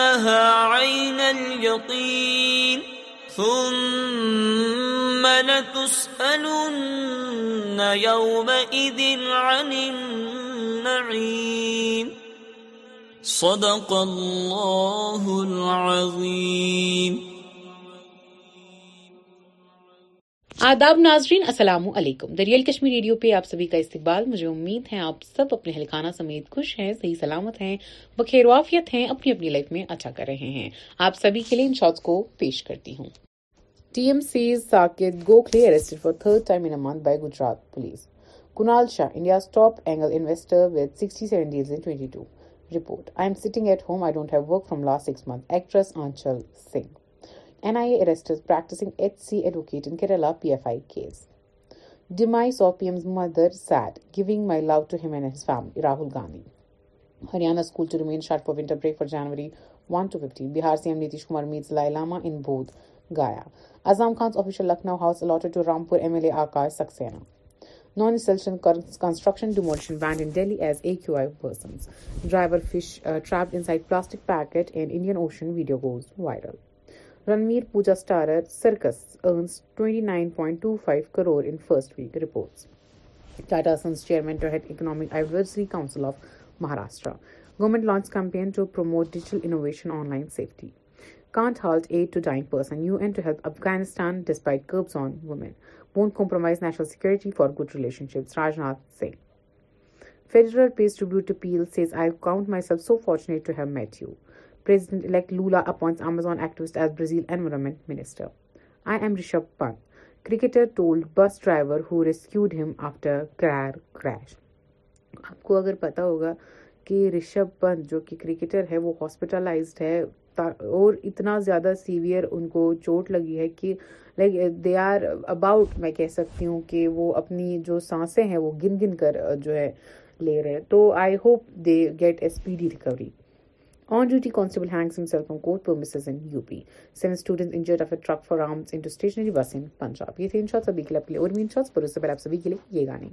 اليقين ثم لتسألن يومئذ عن النعيم صدق الله العظيم آداب ناظرین السلام علیکم دریال کشمیر ریڈیو پہ آپ سبھی کا استقبال مجھے امید ہے آپ سب اپنے ہلکانہ سمیت خوش ہیں صحیح سلامت ہیں بخیر وافیت ہیں اپنی اپنی لائف میں اچھا کر رہے ہیں آپ سبھی کے لیے ان شاٹس کو پیش کرتی ہوں T M C's Saket Gokhale arrested for third time in month by Gujarat police Kunal Shah India's top angel investor with sixty seven days in twenty two report I am sitting at home I don't have work from last six month actress Aanchal Singh N I اےسٹ is practising H C advocate in Kerala P F I case demise of mother saddening Rahul Gandhi Haryana Bihar C M Nitish Kumar میزلایا Azam Khan official Lucknow house to Rampur M L Akash Saxena non construction video goes viral Ranveer Pooja starrer Circus earns 29.25 crore in first week, reports Tata Sons Chairman to head Economic Advisory Council of Maharashtra. Government launched campaign to promote digital innovation, online safety. Can't halt aid to dying person. UN to help Afghanistan despite curbs on women. Won't compromise national security for good relationships, Rajnath Singh. Federer pays tribute to Peel, says I count myself so fortunate to have met you. President like Lula appoints Amazon activist as Brazil environment minister I am Rishabh Pant cricketer told bus driver who rescued him after crash آپ کو اگر پتا ہوگا کہ رشب پنت جو کہ cricketer ہے وہ ہاسپٹلائزڈ ہے اور اتنا زیادہ سیویئر ان کو چوٹ لگی ہے کہ لائک دے آر اباؤٹ میں کہہ سکتی ہوں کہ وہ اپنی جو سانسیں ہیں وہ گن گن کر جو ہے لے رہے ہیں تو I hope they get a speedy recovery on duty constable hanging selves injured of اٹرک فارمسری بس ان پنجاب یہ تھے ان شاء سبھی کلب شاس پر اس سے پر سبھی کے لیے یہ گانے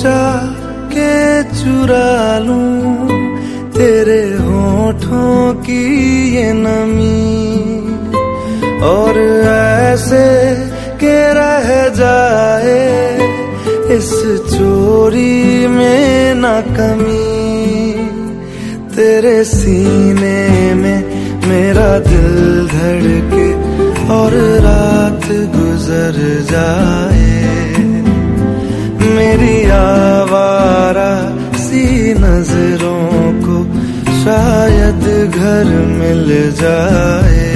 چاہ کے چورال تیرے ہوٹھوں کی نمی اور ایسے کے رہ جائے اس چوری میں ناکمی تیرے سینے میں میرا دل دھڑکے اور رات گزر جائے سی نظروں کو شاید گھر مل جائے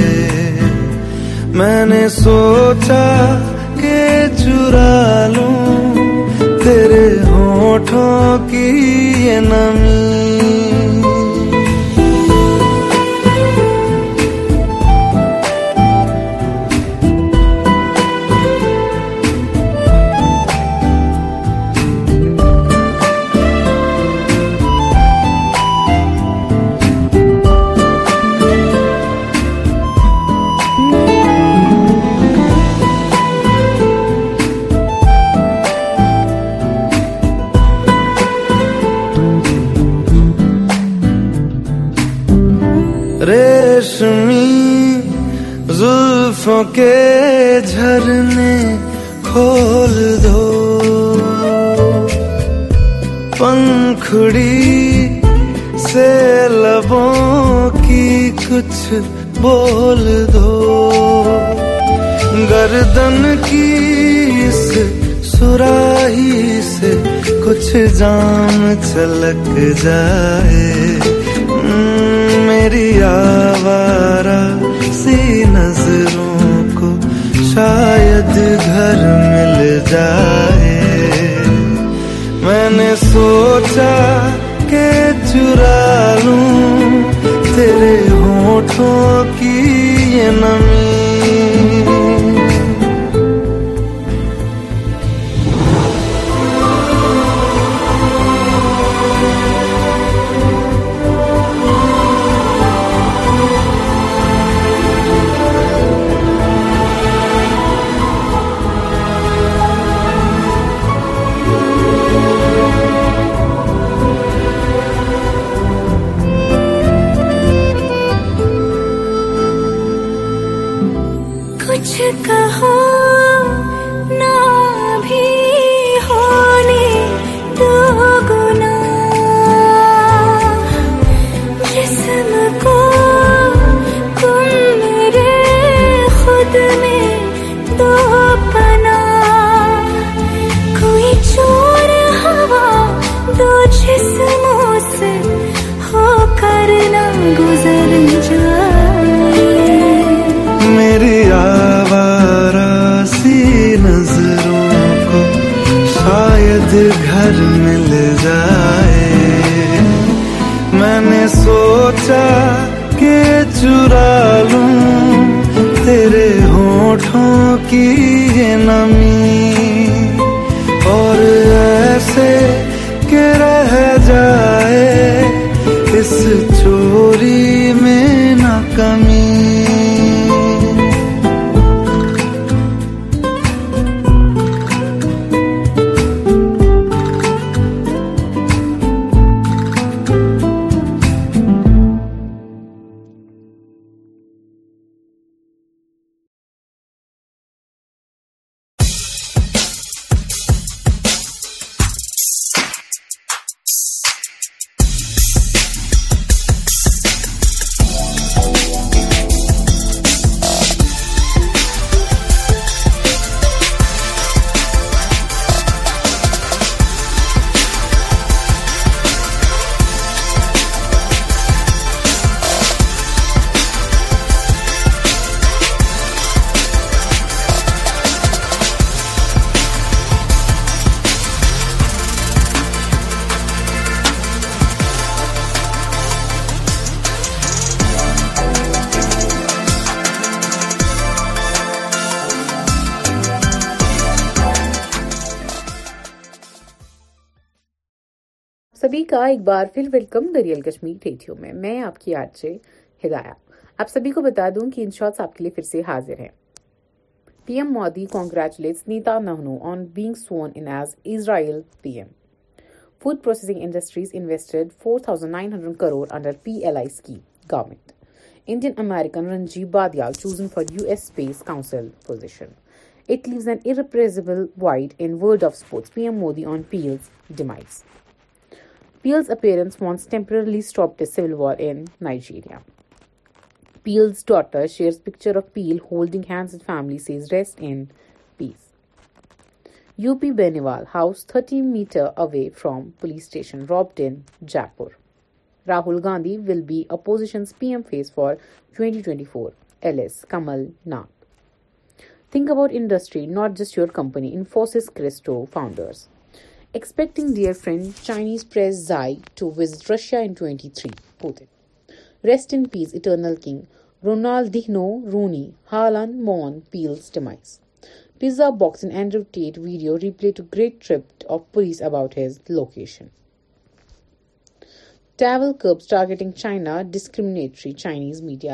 میں نے سوچا کہ چرا لوں تیرے ہونٹوں کی نمی کچھ جام چھلک جائے میری آوارا سی نظروں کو شاید گھر مل جائے میں نے سوچا گھر میں سبھی کا ایک بار پھر ویلکم دریال کشمیر ریڈیو میں میں آپ کی آج سے ہدایہ آپ سبھی کو بتا دوں کہ انشاء آپ کے لیے پھر سے حاضر ہیں P M Modi congratulates Netanyahu on being sworn in as Israel P M food processing industries invested 4,900 crore under P L I scheme government Indian American Ranjeev Badial chosen for US Space Council position. It leaves an irrepressible void in world of sports. PM Modi on Peel's demise. Peel's appearance once temporarily stopped a civil war in Nigeria. Peel's daughter shares picture of Peel holding hands with family, says rest in peace. UP Beniwal house 30 meter away from police station robbed in Jaipur. Rahul Gandhi will be opposition's PM face for 2024. LS Kamal Nath. Think about industry, not just your company. Infosys Cristo founders. Friend Chinese media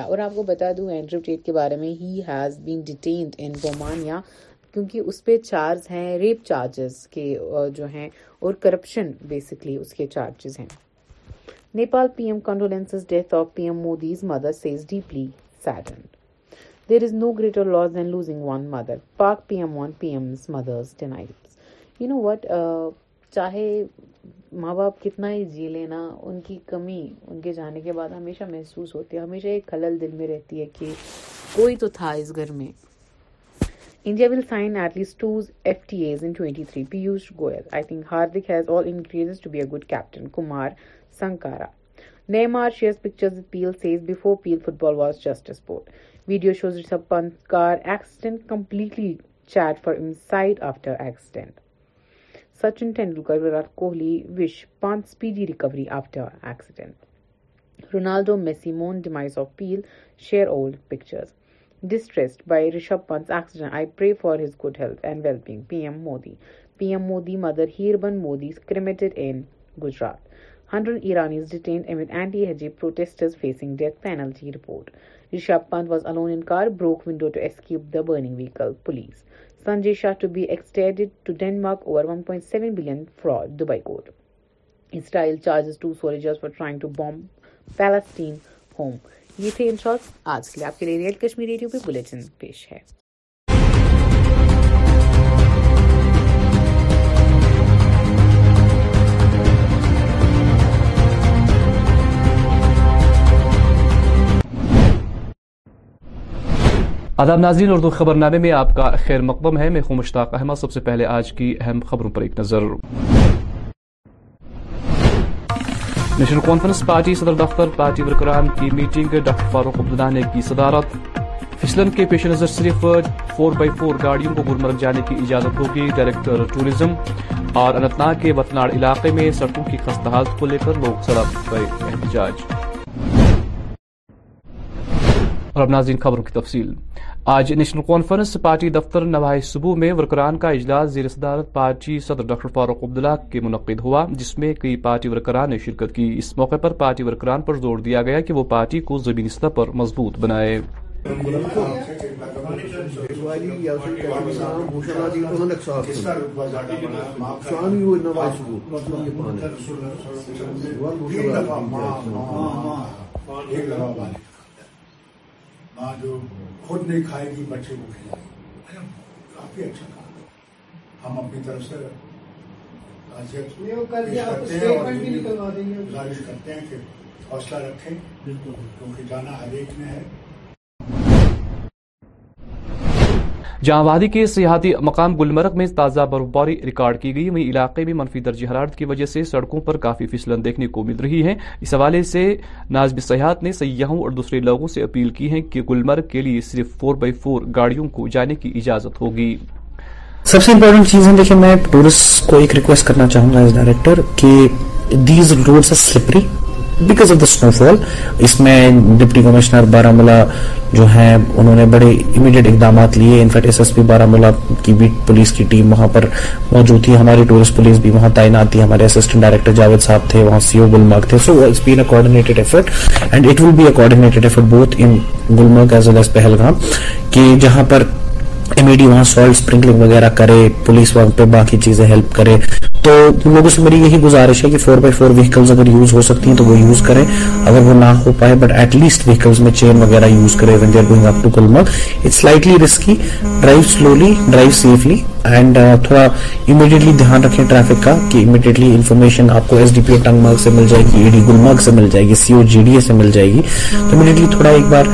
اور آپ کو بتا دوں کے بارے میں ہی بومانیا کیونکہ اس پہ چارج ہیں ریپ چارجز کے جو ہیں اور کرپشن بیسکلی اس کے چارجز ہیں Nepal P M condolences death of P M mother says deeply saddened there is no greater loss than losing one mother Pak P M one P M mothers you know what چاہے ماں باپ کتنا ہی جی لینا ان کی کمی ان کے جانے کے بعد ہمیشہ محسوس ہوتی ہے ہمیشہ ایک خلل دل میں رہتی ہے کہ کوئی تو تھا اس گھر میں India will sign at least 2 FTAs in 23. Piyush Goyal. I think Hardik has all ingredients to be a good captain. Kumar Sankara. Neymar shares pictures with Peel, says before Peel football was just a sport. Video shows Rishabh Pant's car accident, completely chat for insight after accident. Sachin Tendulkar, Virat Kohli wish Pant speedy recovery after accident. Ronaldo, Messi mourn demise of Peel, share old pictures. Distressed by Rishabh Pant his good health P M Modi P M Modi mother Heeraben broke window to escape vehicle police Sanjay Shah to be acid to Denmark over one point seven billion fraud Dubai court soldier home یہ تھے ان shorts آج کے لیے آپ کے لیے real Kashmir radio پہ bulletin پیش ہے آداب ناظرین اردو خبر نامے میں آپ کا خیر مقدم ہے میں خوں مشتاق احمد سب سے پہلے آج کی اہم خبروں پر ایک نظر نیشنل کانفرنس پارٹی صدر دفتر پارٹی ورکران کی میٹنگ ڈاکٹر فاروق عبداللہ نے کی صدارت پھسلن کے پیش نظر صرف فور بائی فور گاڑیوں کو گلمرگ جانے کی اجازت ہوگی ڈائریکٹر ٹوریزم اور اننت ناگ کے وتناڑ علاقے میں سڑکوں کی خستہ حالت کو لے کر لوگ سڑک پر احتجاج آج نیشنل کانفرنس پارٹی دفتر نواہی صبح میں ورکران کا اجلاس زیر صدارت پارٹی صدر ڈاکٹر فاروق عبداللہ کے منعقد ہوا جس میں کئی پارٹی ورکران نے شرکت کی اس موقع پر پارٹی ورکران پر زور دیا گیا کہ وہ پارٹی کو زمینی سطح پر مضبوط بنائے ماں جو خود نہیں کھائے گی بچے کو کھلائے گی کافی اچھا کام ہم اپنی طرف سے کرتے ہیں گزارش کرتے ہیں کہ حوصلہ رکھیں بالکل کیونکہ جانا ہر ایک میں ہے جہاں وادی کے سیاحتی مقام گلمرگ میں تازہ برفباری ریکارڈ کی گئی وہیں علاقے میں منفی درجہ حرارت کی وجہ سے سڑکوں پر کافی فسلن دیکھنے کو مل رہی ہے اس حوالے سے نازب سیاحت نے سیاحوں اور دوسرے لوگوں سے اپیل کی ہے کہ گلمرگ کے لیے صرف فور بائی فور گاڑیوں کو جانے کی اجازت ہوگی سب سے امپورٹنٹ چیز ہے دیکھیں میں ٹورسٹ کو ایک ریکویسٹ کرنا چاہوں گا ایز ڈائریکٹر کہ these are slippery because of the snowfall اس میں ڈپٹی کمشنر بارہ ملا جو ہیں انہوں نے بڑے امیڈیٹ اقدامات لیے in fact S S P Baramulla کی بھی پولیس کی ٹیم وہاں پر موجود تھی ہماری ٹورسٹ پولیس بھی وہاں تعینات تھی ہمارے اسسٹنٹ ڈائریکٹر جاوید صاحب تھے وہاں سی او گلمرگ تھے so it's been a coordinated effort and it will be a coordinated effort both in Gulmarg as well as Pahalgam کہ جہاں پر ایم ڈی e وہاں سالٹ اسپرنکلنگ وغیرہ کرے پولیس وہاں پہ باقی چیزیں ہیلپ کرے تو لوگوں سے میری یہی گزارش ہے کہ فور بائی فور ویکل اگر یوز ہو سکتی ہیں تو وہ یوز کریں اگر وہ نہ ہو پائے بٹ ایٹ لیسٹ ویکلس میں چین وغیرہ یوز کرے going up to Gulmarg it'll be risky drive slowly drive safely and تھوڑا امیڈیٹلی دھیان رکھیں ٹریفک کا کہ امیڈیٹلی انفارمیشن آپ کو ایس ڈی پی ٹنگمرگ سے مل جائے گی ای ڈی گلمرگ سے مل جائے گی سی او جی ڈی اے سے مل جائے گی تو امیڈیٹلی تھوڑا ایک بار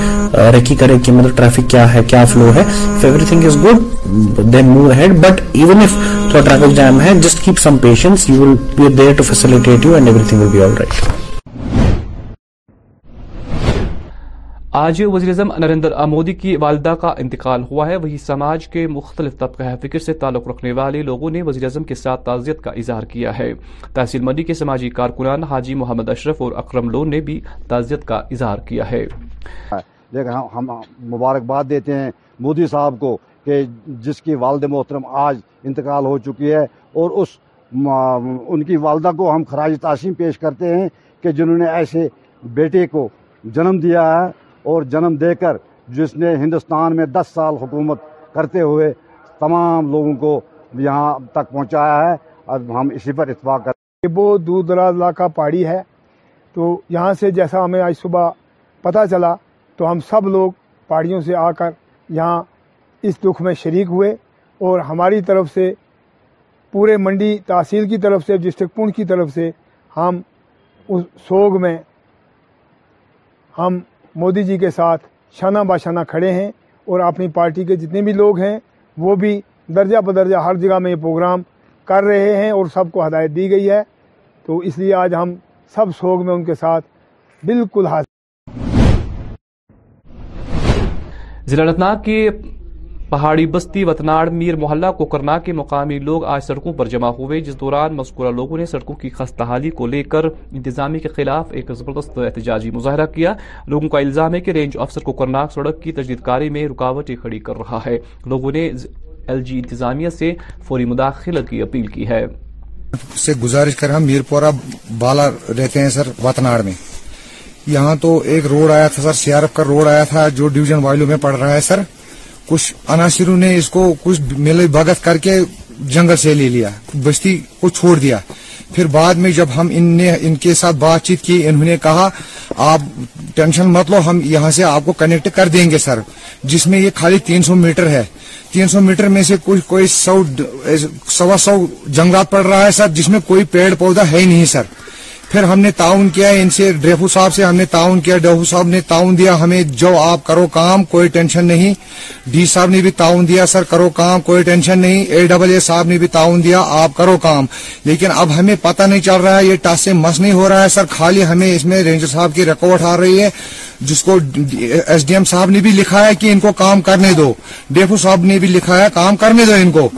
ریکی کرے کہ مطلب ٹریفک کیا ہے کیا فلو ہے everything is good then move ahead but even if تھوڑا ٹریفک جام ہے just keep some patience you will be there to facilitate you and everything will be all right آج وزیر اعظم نریندر مودی کی والدہ کا انتقال ہوا ہے وہی سماج کے مختلف طبقہ فکر سے تعلق رکھنے والے لوگوں نے وزیر اعظم کے ساتھ تعزیت کا اظہار کیا ہے تحصیل مندی کے سماجی کارکنان حاجی محمد اشرف اور اکرم لون نے بھی تعزیت کا اظہار کیا ہے لیکن ہم مبارکباد دیتے ہیں مودی صاحب کو کہ جس کی والد محترم آج انتقال ہو چکی ہے اور اس ان کی والدہ کو ہم خراج تاثم پیش کرتے ہیں کہ جنہوں نے ایسے بیٹے کو جنم دیا ہے اور جنم دے کر جس نے ہندوستان میں دس سال حکومت کرتے ہوئے تمام لوگوں کو یہاں تک پہنچایا ہے اب ہم اسی پر اتفاق کرتے ہیں وہ دور دراز علاقہ پہاڑی ہے تو یہاں سے جیسا ہمیں آج صبح پتہ چلا تو ہم سب لوگ پہاڑیوں سے آ کر یہاں اس دکھ میں شریک ہوئے اور ہماری طرف سے پورے منڈی تحصیل کی طرف سے ڈسٹرکٹ پنڈ کی طرف سے ہم اس سوگ میں ہم مودی جی کے ساتھ شانہ باشانہ کھڑے ہیں اور اپنی پارٹی کے جتنے بھی لوگ ہیں وہ بھی درجہ بدرجہ ہر جگہ میں یہ پروگرام کر رہے ہیں اور سب کو ہدایت دی گئی ہے تو اس لیے آج ہم سب سوگ میں ان کے ساتھ بالکل حاصل ضلع انتناگ کے پہاڑی بستی وتناڑ میر محلہ کو کے مقامی لوگ آج سڑکوں پر جمع ہوئے جس دوران مذکورہ لوگوں نے سڑکوں کی حالی کو لے کر انتظامی کے خلاف ایک زبردست احتجاجی مظاہرہ کیا لوگوں کا الزام ہے کہ رینج افسر کو سڑک کی تجدید کاری میں رکاوٹیں کھڑی کر رہا ہے لوگوں نے ایل جی انتظامیہ سے فوری مداخلت کی اپیل کی ہے گزارش کر ہم بالا رہتے ہیں سر میں یہاں تو ایک روڈ آیا تھا سر سیارف کا روڈ آیا تھا جو ڈویژن وائلو میں پڑ رہا ہے سر کچھ عناصروں نے اس کو کچھ ملے بھگت کر کے جنگل سے لے لیا بستی کو چھوڑ دیا پھر بعد میں جب ہم نے ان کے ساتھ بات چیت کی انہوں نے کہا آپ ٹینشن مت لو ہم یہاں سے آپ کو کنیکٹ کر دیں گے سر جس میں یہ خالی تین سو میٹر ہے تین سو میٹر میں سے کوئی سوا سو جنگلات پڑ رہا ہے سر جس میں کوئی پیڑ پودا ہے ہی نہیں سر پھر ہم نے تعاون کیا ان سے ڈریفو صاحب سے ہم نے تعاون کیا ڈریفو صاحب نے تاؤن دیا ہمیں جو آپ کرو کام کوئی ٹینشن نہیں ڈی صاحب نے بھی تعاون دیا سر کرو کام کوئی ٹینشن نہیں اے ڈبل اے صاحب نے بھی تعاون دیا آپ کرو کام لیکن اب ہمیں پتہ نہیں چل رہا ہے یہ سے مس نہیں ہو رہا ہے سر خالی ہمیں اس میں رینجر صاحب کی رکاوٹ آ رہی ہے جس کو ایس ڈی ایم صاحب نے بھی لکھا ہے کہ ان کو کام کرنے دو ڈیفو صاحب نے بھی لکھا ہے کام کرنے دو ان کو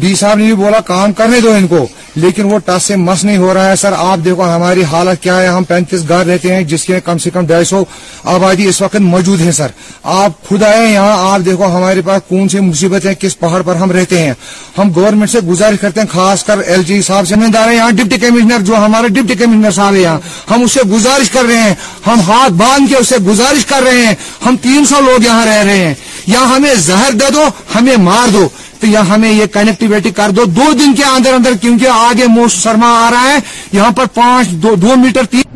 ڈی صاحب نے بھی بولا کام کرنے دو ان کو لیکن وہ ٹس سے مس نہیں ہو رہا ہے سر آپ دیکھو ہماری حالت کیا ہے ہم پینتیس گھر رہتے ہیں جس کے کم سے کم ڈھائی سو آبادی اس وقت موجود ہے سر آپ خود آئے یہاں آپ دیکھو ہمارے پاس کون سی مصیبت ہے کس پہاڑ پر ہم رہتے ہیں ہم گورنمنٹ سے گزارش کرتے ہیں خاص کر ایل جی صاحب سے ہمیں ہیں یہاں ڈپٹی کمشنر جو ہمارے ڈپٹی کمشنر صاحب ہیں ہم اسے گزارش کر رہے ہیں ہم ہاتھ باندھ کے اسے گزارش کر رہے ہیں ہم تین سو لوگ یہاں رہ رہے ہیں یا ہمیں زہر دے دو ہمیں مار دو تو یا ہمیں یہ کنیکٹیویٹی کر دو دو دن کے اندر اندر کیونکہ آگے سرما آ رہا ہے یہاں پر پانچ دو دو میٹر تین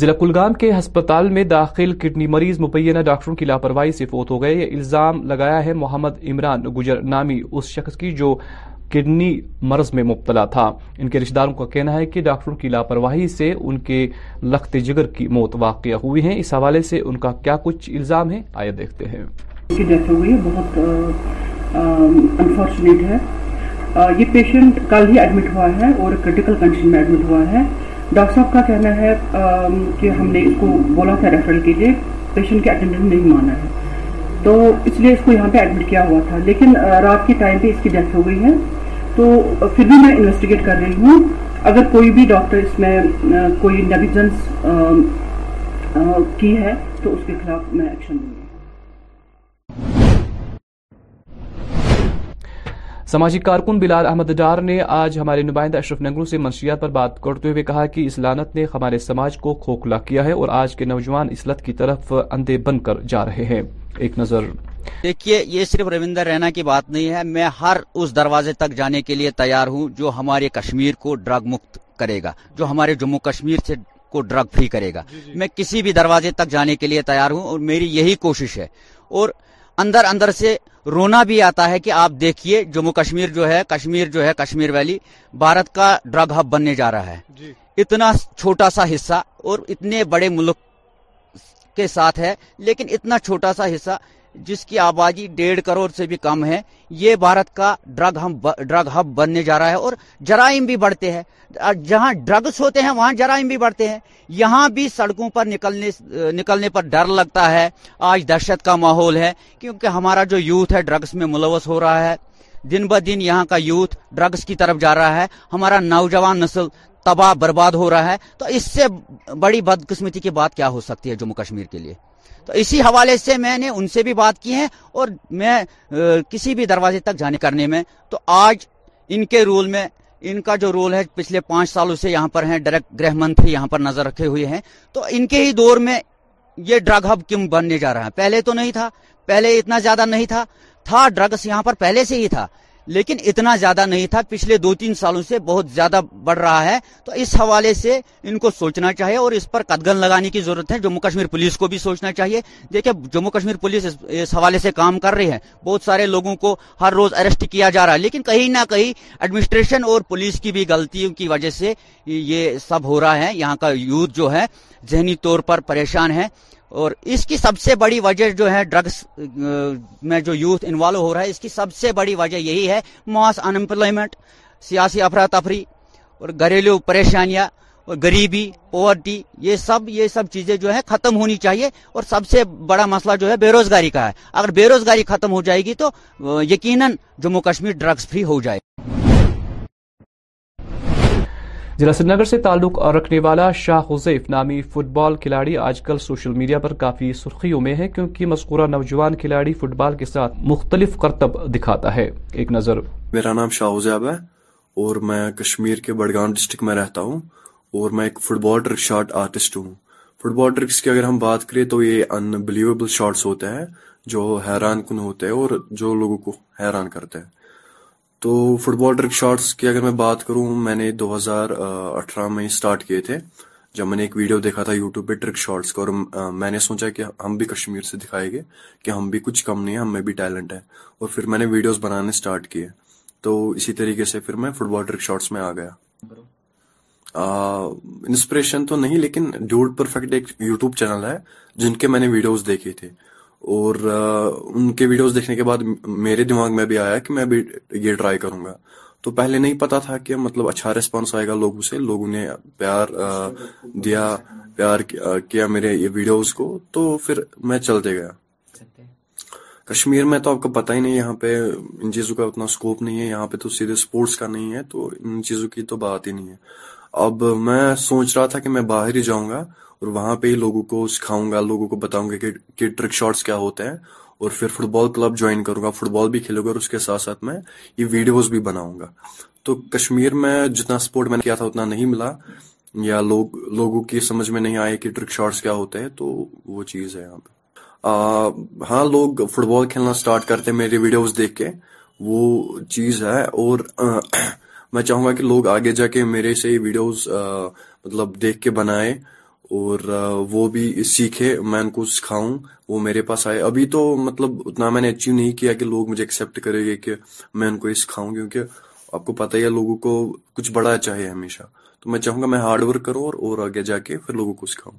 ضلع کلگام کے ہسپتال میں داخل کڈنی مریض مبینہ ڈاکٹروں کی لاپرواہی سے فوت ہو گئے یہ الزام لگایا ہے محمد عمران گجر نامی اس شخص کی جو کڈنی مرض میں مبتلا تھا ان کے رشتہ داروں کا کہنا ہے کہ ڈاکٹروں کی لاپرواہی سے ان کے لخت جگر کی موت واقع ہوئی ہیں اس حوالے سے ان کا کیا کچھ الزام ہے آئے دیکھتے ہیں انفارچونیٹ ہے یہ پیشنٹ کل ہی ایڈمٹ ہوا ہے اور کرٹیکل کنڈیشن میں ایڈمٹ ہوا ہے ڈاکٹر صاحب کا کہنا ہے کہ ہم نے اس کو بولا تھا ریفرل کے کیجیے پیشنٹ کے اٹینڈنٹ نہیں مانا ہے تو اس لیے اس کو یہاں پہ ایڈمٹ کیا ہوا تھا لیکن رات کے ٹائم پہ اس کی ڈیتھ ہو گئی ہے تو پھر بھی میں انویسٹیگیٹ کر رہی ہوں اگر کوئی بھی ڈاکٹر اس میں کوئی نیگلیجنس کی ہے تو اس کے خلاف میں ایکشن لوں گی سماجی کارکن بلال احمد ڈار نے آج ہمارے نمائندہ اشرف نگرو سے منشیات پر بات کرتے ہوئے کہا کہ اس لانت نے ہمارے سماج کو کھوکھلا کیا ہے اور آج کے نوجوان اس لت کی طرف اندھے بن کر جا رہے ہیں ایک نظر دیکھیے یہ صرف رویندر رینا کی بات نہیں ہے میں ہر اس دروازے تک جانے کے لیے تیار ہوں جو ہمارے کشمیر کو ڈرگ مکت کرے گا جو ہمارے جموں کشمیر سے کو ڈرگ فری کرے گا جی، جی۔ میں کسی بھی دروازے تک جانے کے لیے تیار ہوں اور میری یہی کوشش ہے اور اندر اندر سے رونا بھی آتا ہے کہ آپ دیکھیے جموں کشمیر جو ہے کشمیر جو ہے کشمیر ویلی بھارت کا ڈرگ ہب بننے جا رہا ہے جی۔ اتنا چھوٹا سا حصہ اور اتنے بڑے ملک کے ساتھ ہے لیکن اتنا چھوٹا سا حصہ جس کی آبادی ڈیڑھ کروڑ سے بھی کم ہے یہ بھارت کا ڈرگ ہم ڈرگ ہب بننے جا رہا ہے اور جرائم بھی بڑھتے ہیں جہاں ڈرگس ہوتے ہیں وہاں جرائم بھی بڑھتے ہیں یہاں بھی سڑکوں پر نکلنے نکلنے پر ڈر لگتا ہے آج دہشت کا ماحول ہے کیونکہ ہمارا جو یوتھ ہے ڈرگس میں ملوث ہو رہا ہے دن بہ دن یہاں کا یوتھ ڈرگس کی طرف جا رہا ہے ہمارا نوجوان نسل تباہ برباد ہو رہا ہے تو اس سے بڑی بدقسمتی کی بات کیا ہو سکتی ہے جموں کشمیر کے لیے تو اسی حوالے سے میں نے ان سے بھی بات کی ہے اور میں کسی بھی دروازے تک جانے کرنے میں تو آج ان کے رول میں ان کا جو رول ہے پچھلے پانچ سالوں سے یہاں پر ہیں ڈائریکٹ گرہ منتری یہاں پر نظر رکھے ہوئے ہیں تو ان کے ہی دور میں یہ ڈرگ ہب کیوں بننے جا رہا ہے پہلے تو نہیں تھا پہلے اتنا زیادہ نہیں تھا تھا ڈرگس یہاں پر پہلے سے ہی تھا لیکن اتنا زیادہ نہیں تھا پچھلے دو تین سالوں سے بہت زیادہ بڑھ رہا ہے تو اس حوالے سے ان کو سوچنا چاہیے اور اس پر قدگن لگانے کی ضرورت ہے جموں کشمیر پولیس کو بھی سوچنا چاہیے دیکھیں جموں کشمیر پولیس اس حوالے سے کام کر رہی ہے بہت سارے لوگوں کو ہر روز اریسٹ کیا جا رہا ہے لیکن کہیں نہ کہیں ایڈمنسٹریشن اور پولیس کی بھی غلطیوں کی وجہ سے یہ سب ہو رہا ہے یہاں کا یوتھ جو ہے ذہنی طور پر پریشان ہے اور اس کی سب سے بڑی وجہ جو ہے ڈرگس میں جو یوتھ انوالو ہو رہا ہے اس کی سب سے بڑی وجہ یہی ہے ماس انمپلائمنٹ سیاسی افراتفری اور گھریلو پریشانیاں اور غریبی پورٹی یہ سب یہ سب چیزیں جو ہے ختم ہونی چاہیے اور سب سے بڑا مسئلہ جو ہے بے روزگاری کا ہے اگر بے روزگاری ختم ہو جائے گی تو یقیناً جموں کشمیر ڈرگس فری ہو جائے ضلع سری نگر سے تعلق رکھنے والا شاہ شاہف نامی فٹ بال کھلاڑی آج کل سوشل میڈیا پر کافی سرخیوں میں ہے کیونکہ مذکورہ نوجوان کھلاڑی فٹ بال کے ساتھ مختلف کرتب دکھاتا ہے ایک نظر میرا نام شاہ ازیب ہے اور میں کشمیر کے بڑگام ڈسٹرکٹ میں رہتا ہوں اور میں ایک football trick shot artist ہوں فٹ بال ٹرکس کی اگر ہم بات کریں تو یہ انبلیویبل شارٹس ہوتے ہیں جو حیران کن ہوتے اور جو لوگوں کو حیران کرتے ہیں تو فٹ بال ٹرک شارٹس کی اگر میں بات کروں میں نے دو ہزار اٹھارہ میں اسٹارٹ کیے تھے جب میں نے ایک ویڈیو دیکھا تھا یوٹیوب پہ ٹرک شارٹس کا اور میں نے سوچا کہ ہم بھی کشمیر سے دکھائے گے کہ ہم بھی کچھ کم نہیں ہے ہم میں بھی ٹیلنٹ ہے اور پھر میں نے ویڈیوز بنانے اسٹارٹ کیے تو اسی طریقے سے پھر میں فٹ بال ٹرک شارٹس میں آ گیا انسپریشن تو نہیں لیکن ڈیوڈ پرفیکٹ ایک یوٹیوب چینل ہے جن کے میں نے ویڈیوز دیکھے تھے اور ان کے ویڈیوز دیکھنے کے بعد میرے دماغ میں بھی آیا کہ میں بھی یہ ٹرائی کروں گا تو پہلے نہیں پتا تھا کہ مطلب اچھا ریسپانس آئے گا لوگوں سے لوگوں نے پیار دیا پیار کیا میرے یہ ویڈیوز کو تو پھر میں چلتے گیا کشمیر میں تو آپ کو پتہ ہی نہیں یہاں پہ ان چیزوں کا اتنا سکوپ نہیں ہے یہاں پہ تو سیدھے سپورٹس کا نہیں ہے تو ان چیزوں کی تو بات ہی نہیں ہے اب میں سوچ رہا تھا کہ میں باہر ہی جاؤں گا اور وہاں پہ ہی لوگوں کو سکھاؤں گا لوگوں کو بتاؤں گا کہ ٹرک شارٹس کیا ہوتے ہیں اور پھر فٹبال کلب جوائن کروں گا فٹبال بھی کھیلوں گا اور اس کے ساتھ ساتھ میں یہ ویڈیوز بھی بناؤں گا تو کشمیر میں جتنا سپورٹ میں نے کیا تھا اتنا نہیں ملا یا لوگوں کی سمجھ میں نہیں آئے کہ ٹرک شارٹس کیا ہوتے ہیں تو وہ چیز ہے یہاں پہ ہاں لوگ فٹ بال کھیلنا سٹارٹ کرتے میری ویڈیوز دیکھ کے وہ چیز ہے اور میں چاہوں گا کہ لوگ آگے جا کے میرے سے ویڈیوز مطلب دیکھ کے بنائے اور وہ بھی سیکھے میں ان کو سکھاؤں وہ میرے پاس آئے ابھی تو مطلب اتنا میں نے اچیو نہیں کیا کہ لوگ مجھے ایکسپٹ کریں گے کہ میں ان کو یہ سکھاؤں کیونکہ آپ کو پتہ ہی ہے لوگوں کو کچھ بڑا چاہے ہمیشہ تو میں چاہوں گا میں ہارڈ ورک کروں اور اور آگے جا کے پھر لوگوں کو سکھاؤں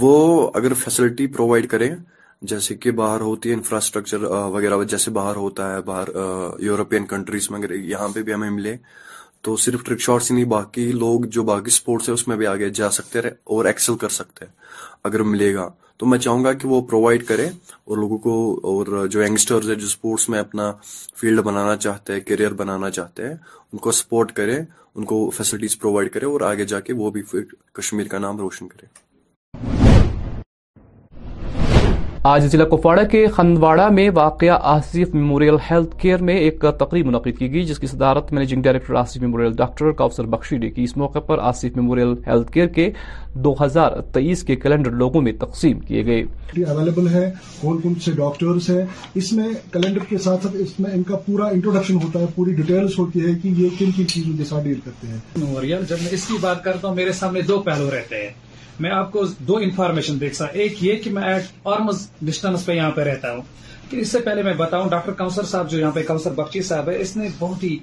وہ اگر فیسلٹی پرووائڈ کریں جیسے کہ باہر ہوتی ہے انفراسٹرکچر وغیرہ جیسے باہر ہوتا ہے باہر یورپین کنٹریز میں یہاں پہ بھی ہمیں ملے تو صرف ٹرک رکشا سے نہیں باقی لوگ جو باقی سپورٹس ہے اس میں بھی آگے جا سکتے رہے اور ایکسل کر سکتے ہیں اگر ملے گا تو میں چاہوں گا کہ وہ پرووائڈ کرے اور لوگوں کو اور جو ینگسٹرز ہے جو سپورٹس میں اپنا فیلڈ بنانا چاہتے ہیں کیریئر بنانا چاہتے ہیں ان کو سپورٹ کرے ان کو فیسلٹیز پرووائڈ کرے اور آگے جا کے وہ بھی کشمیر کا نام روشن کرے آج ضلع کپواڑہ کے خندواڑہ میں واقع آصف میموریل ہیلتھ کیئر میں ایک تقریب منعقد کی گئی جس کی صدارت managing director Asif memorial doctor Kausar Bakhshi نے کی اس موقع پر آصف میموریل ہیلتھ کیئر کے دو ہزار تیئیس کے کیلنڈر لوگوں میں تقسیم کیے گئے اویلیبل ہے کون کون سے ڈاکٹرز ہیں اس میں کیلنڈر کے ساتھ ساتھ اس میں ان کا پورا انٹروڈکشن ہوتا ہے پوری ڈیٹیلز ہوتی ہے کہ یہ کن کن چیزوں کے ساتھ ڈیل کرتے ہیں جب میں اس کی بات کرتا ہوں میرے سامنے دو پہلو رہتے ہیں میں آپ کو دو انفارمیشن دیکھ سا ایک یہ کہ میں ایٹ آرمز ڈسٹینس پہ یہاں پہ رہتا ہوں کہ اس سے پہلے میں بتاؤں ڈاکٹر کنسر صاحب جو یہاں پہ کنسر بخشی صاحب ہے اس نے بہت ہی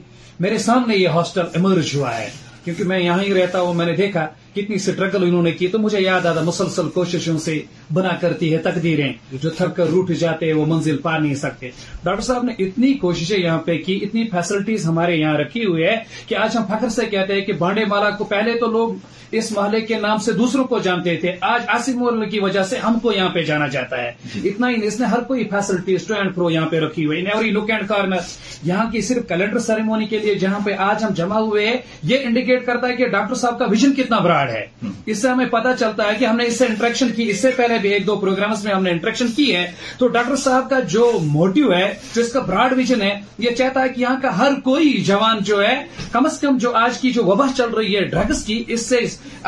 میرے سامنے یہ ہاسٹل ایمرج ہوا ہے کیونکہ میں یہاں ہی رہتا ہوں میں نے دیکھا کتنی سٹرگل انہوں نے کی تو مجھے یاد آتا مسلسل کوششوں سے بنا کرتی ہے تقدیریں جو تھک کر روٹ جاتے ہیں وہ منزل پا نہیں سکتے ڈاکٹر صاحب نے اتنی کوششیں یہاں پہ کی اتنی فیسلٹیز ہمارے یہاں رکھی ہوئی ہے کہ آج ہم فخر سے کہتے ہیں کہ بانڈے مالا کو پہلے تو لوگ اس محلے کے نام سے دوسروں کو جانتے تھے آج آصف مول کی وجہ سے ہم کو یہاں پہ جانا جاتا ہے جی۔ اتنا ہی اس نے ہر کوئی فیسلٹیز ٹو اینڈ پرو یہاں پہ رکھی ہوئی لک اینڈ کارنر یہاں کی صرف کیلنڈر سیریمونی کے لیے جہاں پہ آج ہم جمع ہوئے یہ انڈیکیٹ کرتا ہے کہ ڈاکٹر صاحب کا ویژن کتنا بڑا ہے اس سے ہمیں پتا چلتا ہے کہ ہم نے اس سے انٹریکشن کی اس سے پہلے بھی ایک دو پروگرامز میں ہم نے انٹریکشن کی ہے تو ڈاکٹر صاحب کا جو موٹیو ہے جو اس کا براڈ ویژن ہے یہ چاہتا ہے کہ یہاں کا ہر کوئی جوان جو ہے کم از کم جو آج کی جو وبا چل رہی ہے ڈرگس کی اس سے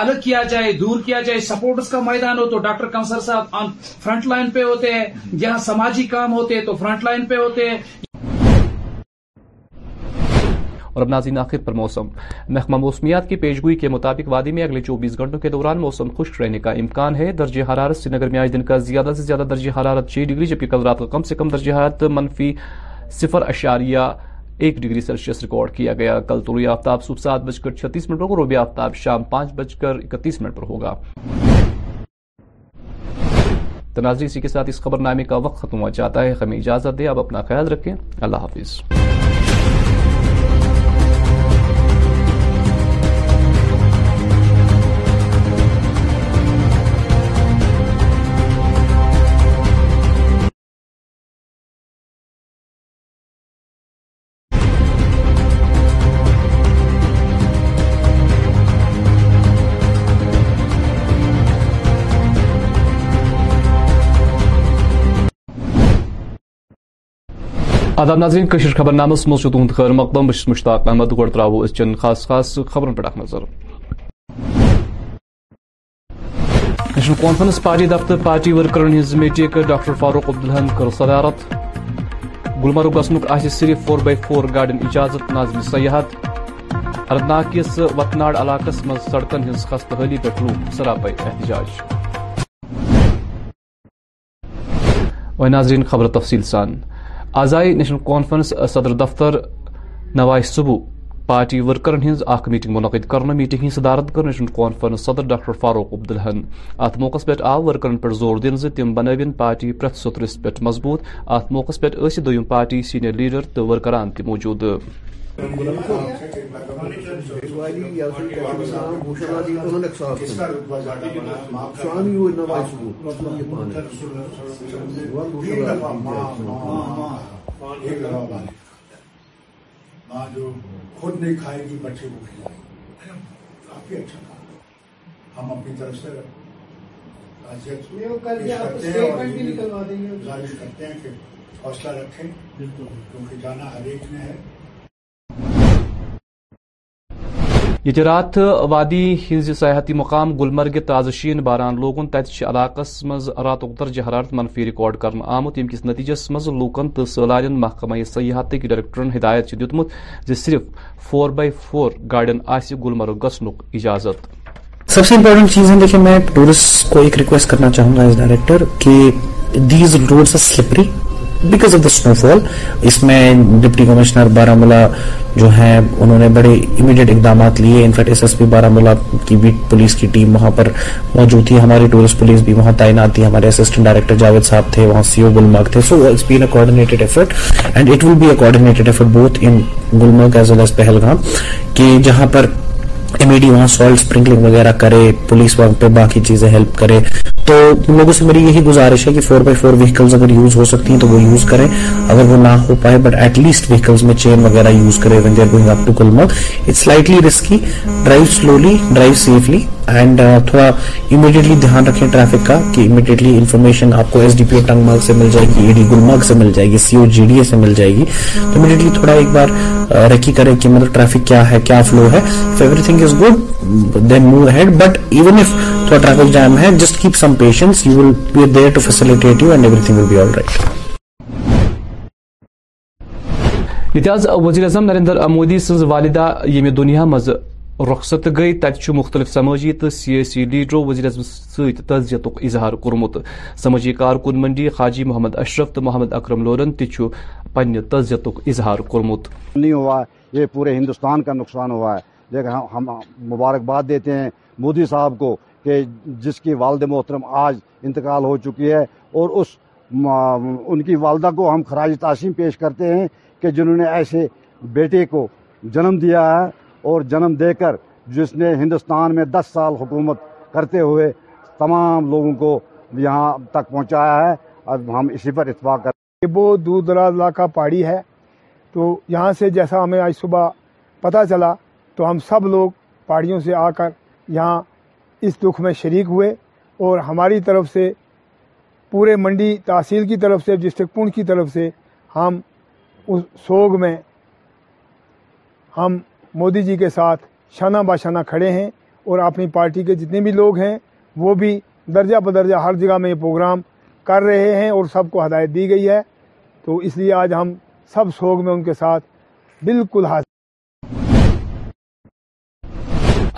الگ کیا جائے دور کیا جائے سپورٹس کا میدان ہو تو ڈاکٹر کمسر صاحب فرنٹ لائن پہ ہوتے ہیں یہاں سماجی کام ہوتے تو فرنٹ لائن پہ ہوتے ہیں اور اب ناظرین آخر پر موسم محکمہ موسمیات کی پیشگوئی کے مطابق وادی میں اگلے چوبیس گھنٹوں کے دوران موسم خشک رہنے کا امکان ہے درجہ حرارت سری نگر میں آج دن کا زیادہ سے زیادہ درجہ حرارت چھ ڈگری جبکہ کل رات کا کم سے کم درجہ حرارت منفی صفر اشاریہ ایک ڈگری سیلسیس ریکارڈ کیا گیا کل تو آفتاب صبح سات بج کر چھتیس منٹ پر پروبیہ آفتاب شام پانچ بج کر اکتیس منٹ پر ہوگا اسی کے ساتھ اس خبر نامے کا وقت ختم ہو جاتا ہے ہمیں اجازت دے اب اپنا خیال رکھیں اللہ حافظ آداب ناظرین نازینشر خبر نامس مز تہد خیر مقدم بس مشتاق احمد گو ترو اس چین خاص خاص خبرن پہ اخ نظر نیشنل کانفرنس پارٹی دفتر پارٹی ورکرن ہز میٹنگ ڈاکٹر فاروق عبدالحن کر صدارت گلمرگ گہ صرف فور بائی فور گاڑین اجازت ناز سیاحت اننت ناگ کس وت ناڈ علاقہ مز سڑکن ہز خستہ حالی پہ لوگ سراپے احتجاج و ناظرین خبر تفصیل سان آزائی نیشنل کانفرنس صدر دفتر نوائے صبح پارٹی ورکرن ہز اخ میٹنگ منعقد کرنے میٹنگ صدارت کر نیشنل کانفرنس صدر ڈاکٹر فاروق عبد ات موقع پہ آو ورکرن پر زور دن تم بنوین پارٹی پھر سترس پہ مضبوط ات موقع پہ اِس دیم پارٹی سینئر لیڈر تو ورکران موجود خود نہیں کھائے گی بچے کو کھلائے گی کافی اچھا کام ہم اپنی طرف سے گزارش کرتے ہیں کہ حوصلہ رکھے کیونکہ جانا ہر ایک نے یہ رات وادی ہز سیاحتی مقام گلمرگ تازشین باران لوگن تت علاقس مز رات اختر جہرارت منفی ریکارڈ کرنا آمت یم کس نتیجس مز لوکن تو سالار محکمہ سیاحت ڈائریکٹرن ہدایت دیتمت زی صرف فور بائی فور گاڑین آس گلمرگ گسنک اجازت سب سے امپورٹنٹ چیز ہے دیکھیں میں ٹورسٹ کو ایک ریکویسٹ کرنا چاہوں گا اس ڈائریکٹر کہ these roads slippery because of the snowfall اس میں ڈپٹی کمشنر بارہ ملا جو ہیں انہوں نے بڑے امیڈیٹ اقدامات لیے in fact S S P Baramulla کی بھی پولیس کی ٹیم وہاں پر موجود تھی ہماری ٹورسٹ پولیس بھی وہاں تعینات تھی ہمارے اسسٹنٹ ڈائریکٹر جاوید صاحب تھے وہاں سی او e گلمرگ تھے so it's been a coordinated effort and it will be a coordinated effort both in Gulmarg as well as Pahalgam کہ جہاں پر ایم ای ڈی وہاں سالٹ اسپرنکلنگ وغیرہ کرے پولیس وہاں پہ باقی چیزیں ہیلپ کرے تو لوگوں سے میری یہی گزارش ہے کہ فور بائی فور وہیکلز اگر یوز ہو سکتی ہیں تو وہ یوز کریں اگر وہ نہ ہو پائے بٹ ایٹ لیسٹ وہیکلز میں چین وغیرہ یوز کرے when they are it's lightly risky drive slowly drive safely and uh, تھوڑا امیڈیٹلی دھیان رکھیں ٹریفک e مطلب کیا ہے جسٹ کیپ سم پیشنس وزیر اعظم نریندر مودی والدہ دنیا مز رخصت گئی تب مختلف سماجی تو سیاسی لیڈرو وزیر ستزیتک اظہار کورمت سماجی کارکن منڈی خاجی محمد اشرف تو محمد اکرم لولن تنہیں تززیتک اظہار کورمت نہیں ہوا یہ پورے ہندوستان کا نقصان ہوا ہے ہم مبارکباد دیتے ہیں مودی صاحب کو کہ جس کی والد محترم آج انتقال ہو چکی ہے اور اس ان کی والدہ کو ہم خراج تاشم پیش کرتے ہیں کہ جنہوں نے ایسے بیٹے کو جنم دیا ہے اور جنم دے کر جس نے ہندوستان میں دس سال حکومت کرتے ہوئے تمام لوگوں کو یہاں تک پہنچایا ہے اب ہم اسی پر اتفاق کرتے ہیں یہ بہت دور دراز علاقہ پہاڑی ہے تو یہاں سے جیسا ہمیں آج صبح پتہ چلا تو ہم سب لوگ پہاڑیوں سے آ کر یہاں اس دکھ میں شریک ہوئے اور ہماری طرف سے پورے منڈی تحصیل کی طرف سے ڈسٹرکٹ پن کی طرف سے ہم اس سوگ میں ہم مودی جی کے ساتھ شانہ باشانہ کھڑے ہیں اور اپنی پارٹی کے جتنے بھی لوگ ہیں وہ بھی درجہ بدرجہ ہر جگہ میں یہ پروگرام کر رہے ہیں اور سب کو ہدایت دی گئی ہے تو اس لیے آج ہم سب سوگ میں ان کے ساتھ بالکل حاصل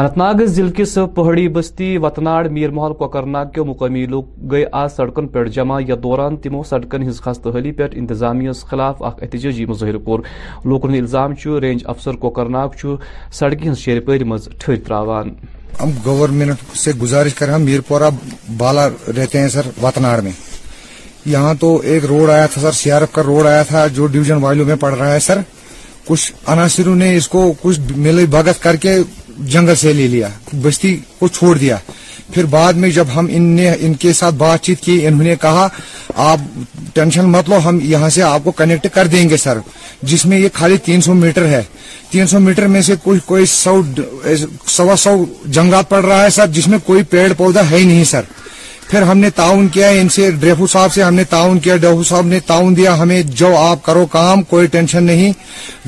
اننت ناگ ضلع کس پہاڑی بستی وتناڑ میر محل کوکر ناگ مقامی لوگ گئے آج سڑکن پہ جمع یا دوران تمو سڑکن ہز ہند پہ پنتظامیہ خلاف احتجاجی مظاہر کور لوکن الزام چو رینج افسر چو سڑکی ہزار مز ٹھر تراوان ہم گورنمنٹ سے گزارش کر ہم میر پورا بالا رہتے ہیں سر وتناڑ میں یہاں تو ایک روڈ آیا تھا سر ایف کا روڈ آیا تھا جو ڈویژن والیوں میں پڑ رہا ہے سر کچھ کچھ نے اس کو بھگت کر کے جنگل سے لے لیا بستی کو چھوڑ دیا پھر بعد میں جب ہم ان نے ان کے ساتھ بات چیت کی انہوں نے کہا آپ ٹینشن مت لو ہم یہاں سے آپ کو کنیکٹ کر دیں گے سر جس میں یہ خالی تین سو میٹر ہے تین سو میٹر میں سے کوئی کوئی سو سوا سو جنگ پڑ رہا ہے سر جس میں کوئی پیڑ پودا ہے ہی نہیں سر پھر ہم نے تعاون کیا ان سے ڈریفو صاحب سے ہم نے تعاون کیا ڈریفو صاحب نے تعاون دیا ہمیں جو آپ کرو کام کوئی ٹینشن نہیں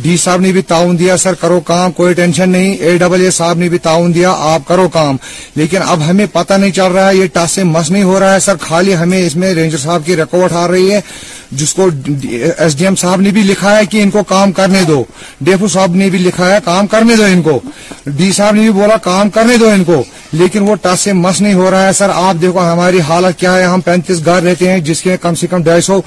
ڈی صاحب نے بھی تعاون دیا سر کرو کام کوئی ٹینشن نہیں اے ڈبل اے صاحب نے بھی تعاون دیا آپ کرو کام لیکن اب ہمیں پتہ نہیں چل رہا ہے یہ ٹاسے مس نہیں ہو رہا ہے سر خالی ہمیں اس میں رینجر صاحب کی رکاوٹ آ رہی ہے جس کو ایس ڈی ایم صاحب نے بھی لکھا ہے کہ ان کو کام کرنے دو ڈیفو صاحب نے بھی لکھا ہے کام کرنے دو ان کو ڈی صاحب نے بھی بولا کام کرنے دو ان کو لیکن وہ ٹس سے مس نہیں ہو رہا ہے سر آپ دیکھو ہماری حالت کیا ہے ہم پینتیس گھر رہتے ہیں جس کے کم سے کم ڈھائی سو